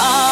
all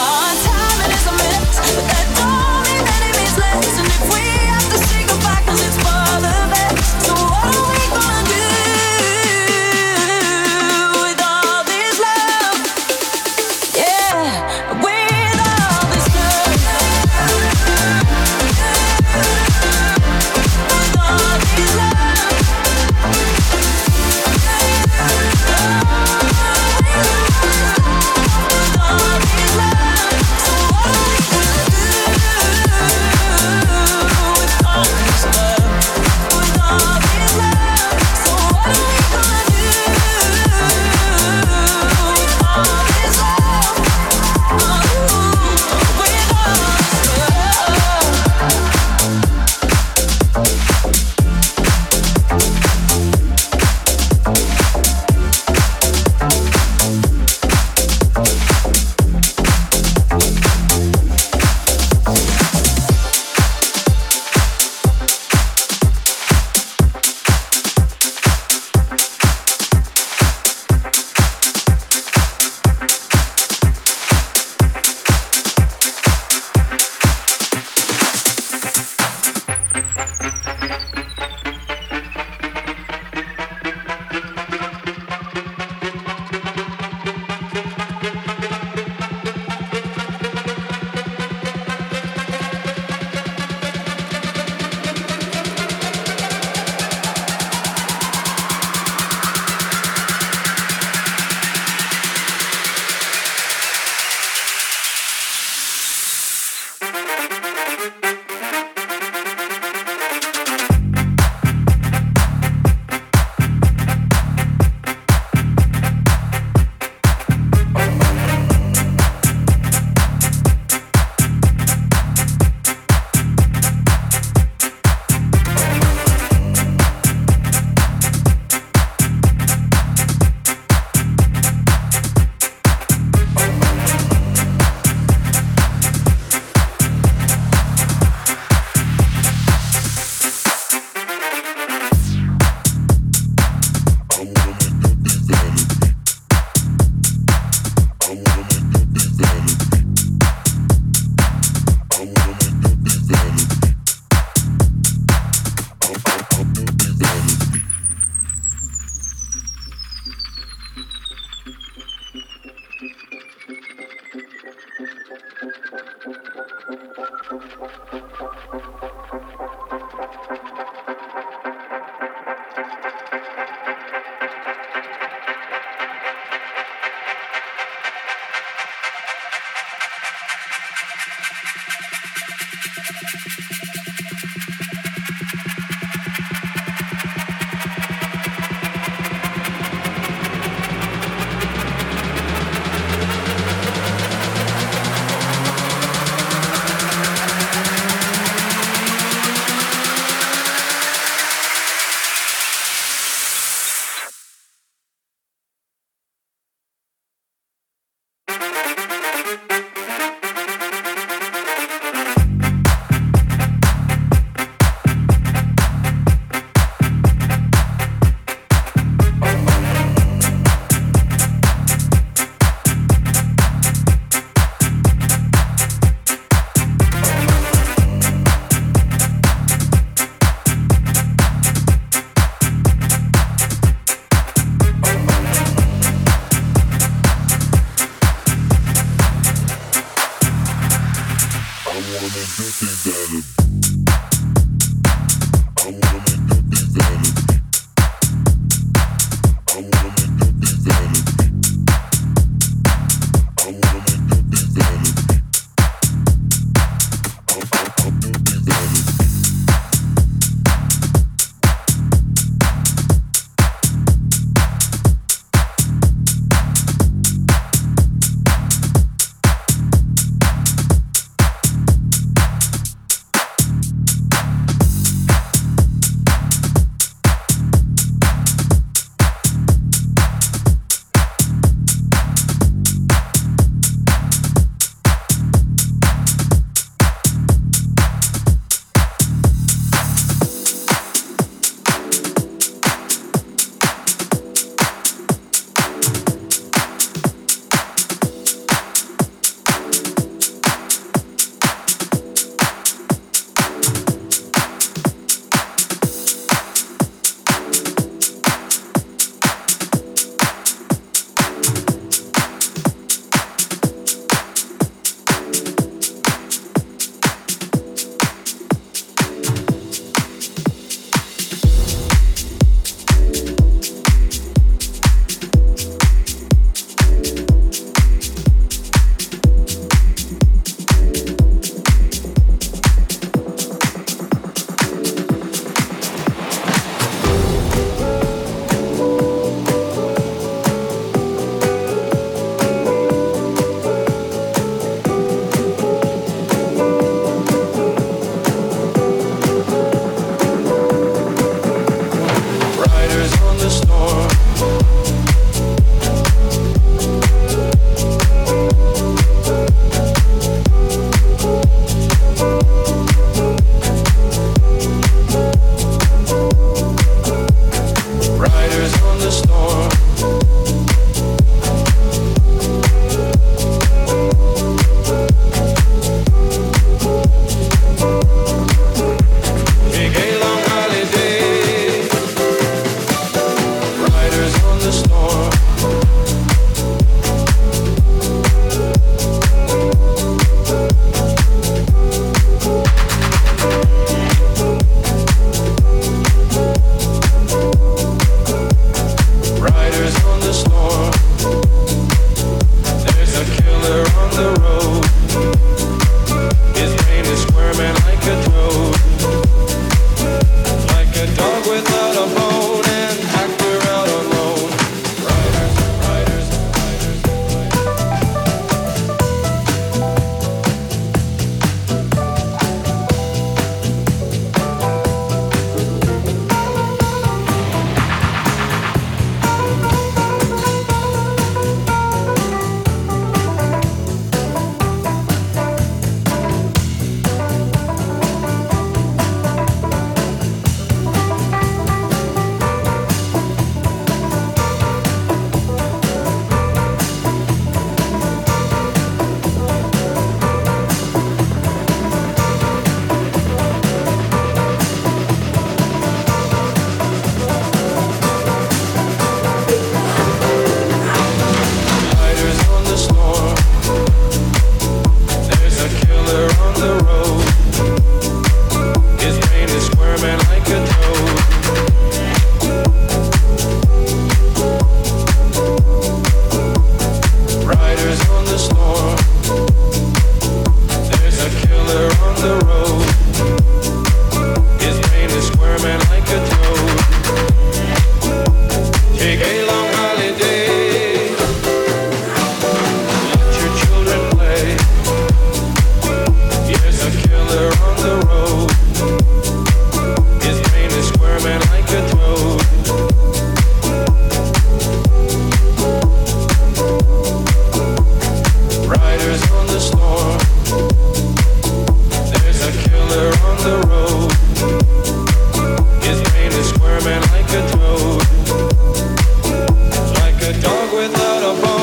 without a bone.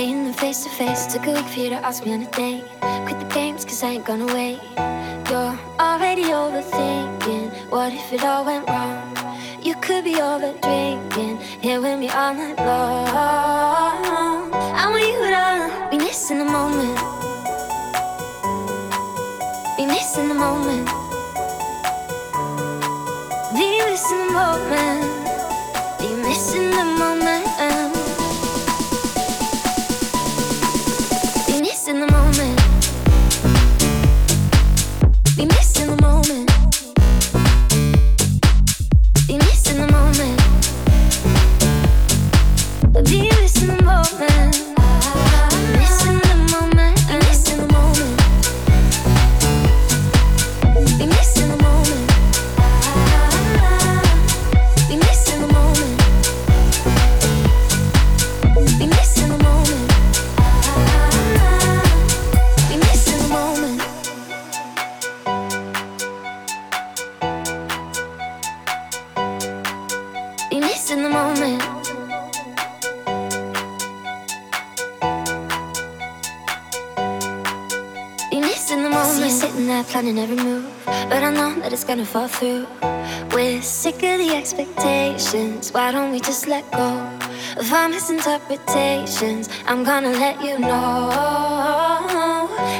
Saying them face to face. A week for you to ask me on a date. Quit the games, cause I ain't gonna wait. You're already overthinking. What if it all went wrong? You could be over drinking, here with me all night long. I want you to be missing the moment, be missing the moment, be missing the moment, misinterpretations? I'm gonna let you know.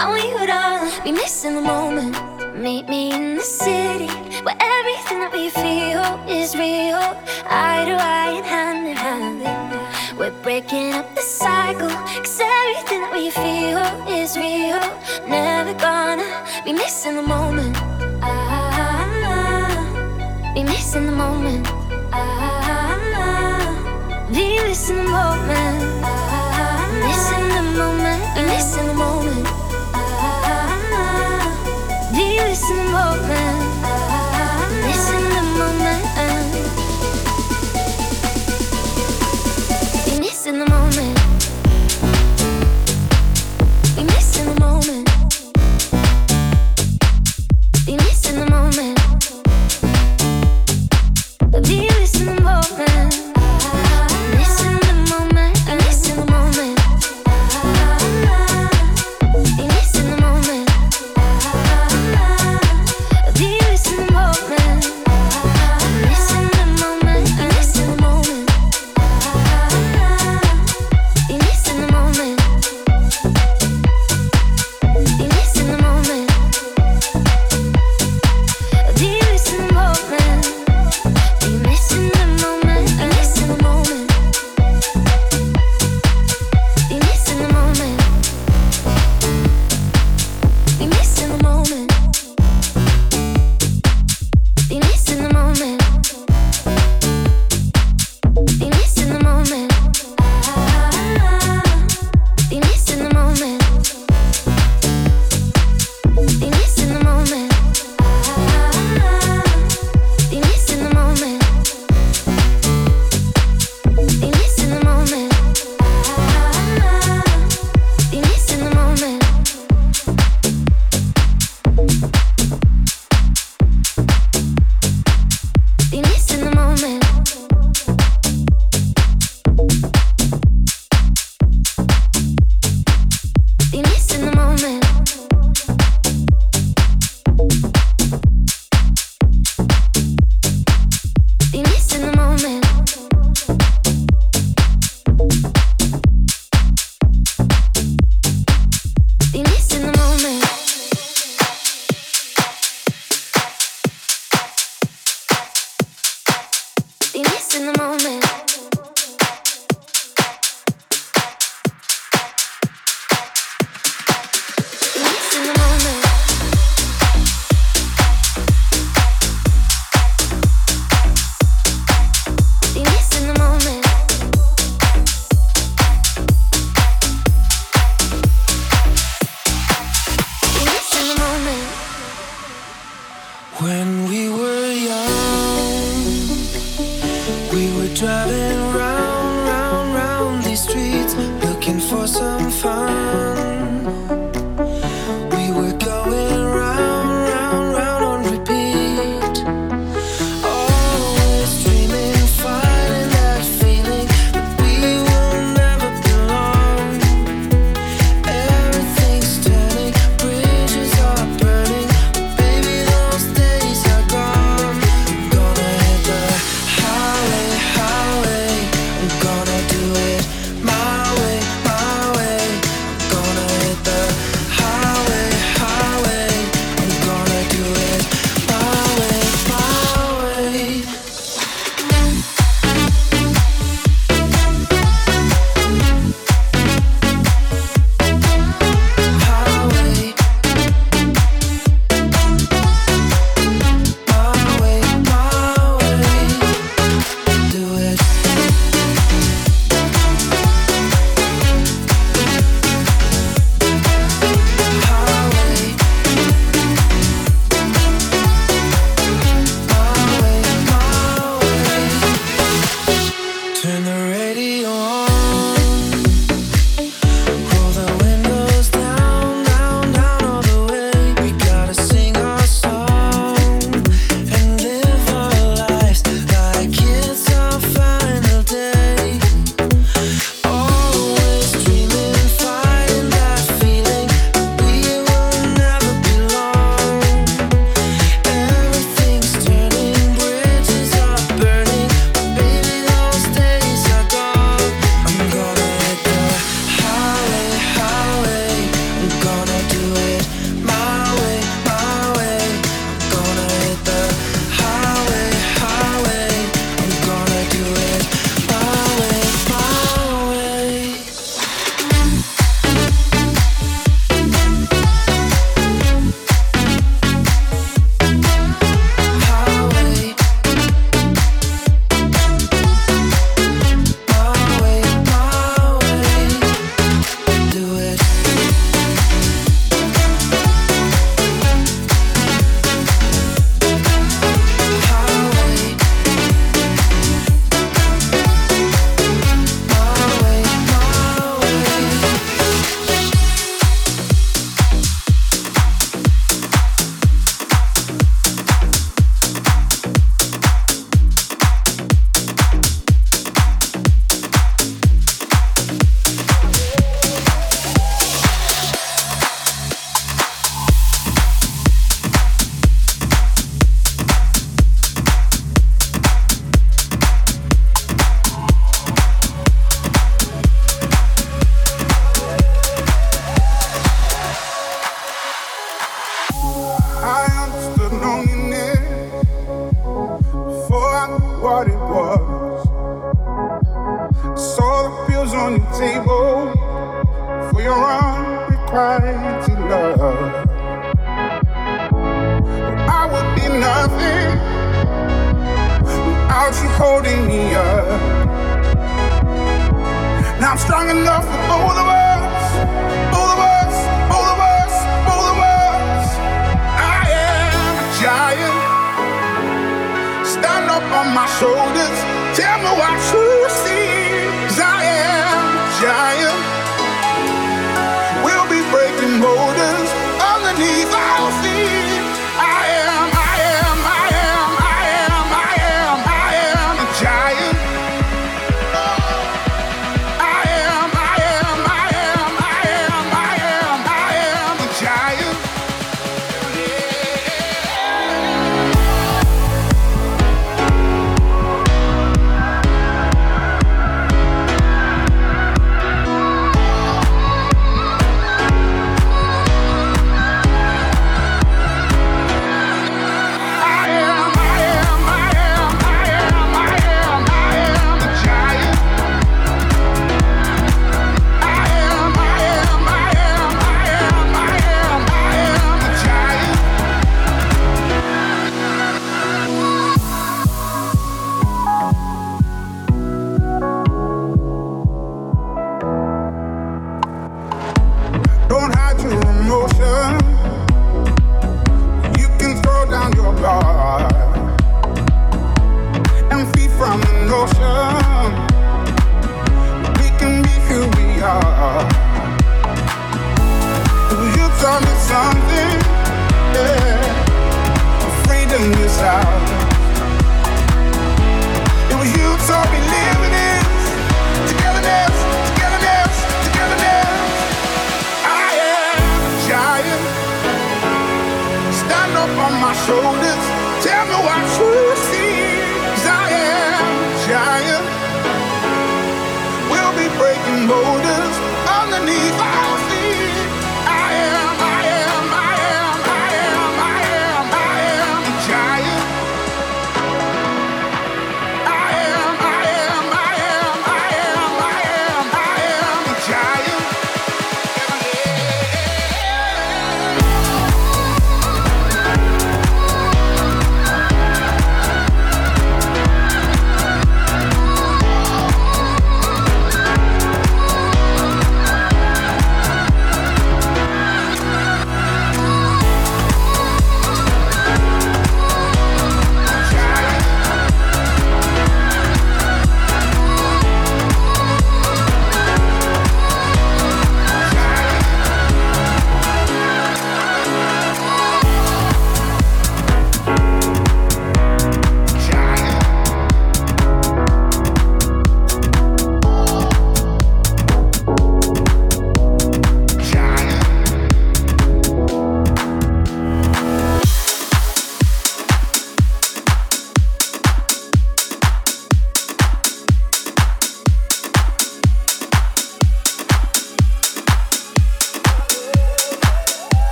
I want you to be missing the moment. Meet me in the city where everything that we feel is real. Eye to eye and hand in hand. We're breaking up the cycle. Cause everything that we feel is real. Never gonna be missing the moment. Ah, be missing the moment. Ah, be this in the moment. Missing the moment. Missing the moment. Be in the moment.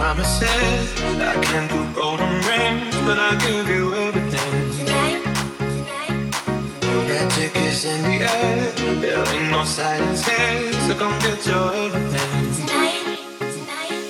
promises. I can't do golden rings, but I'll give you everything. Tonight, tonight. Magic is in the air. There ain't no silence here, so come get your everything. Tonight. tonight.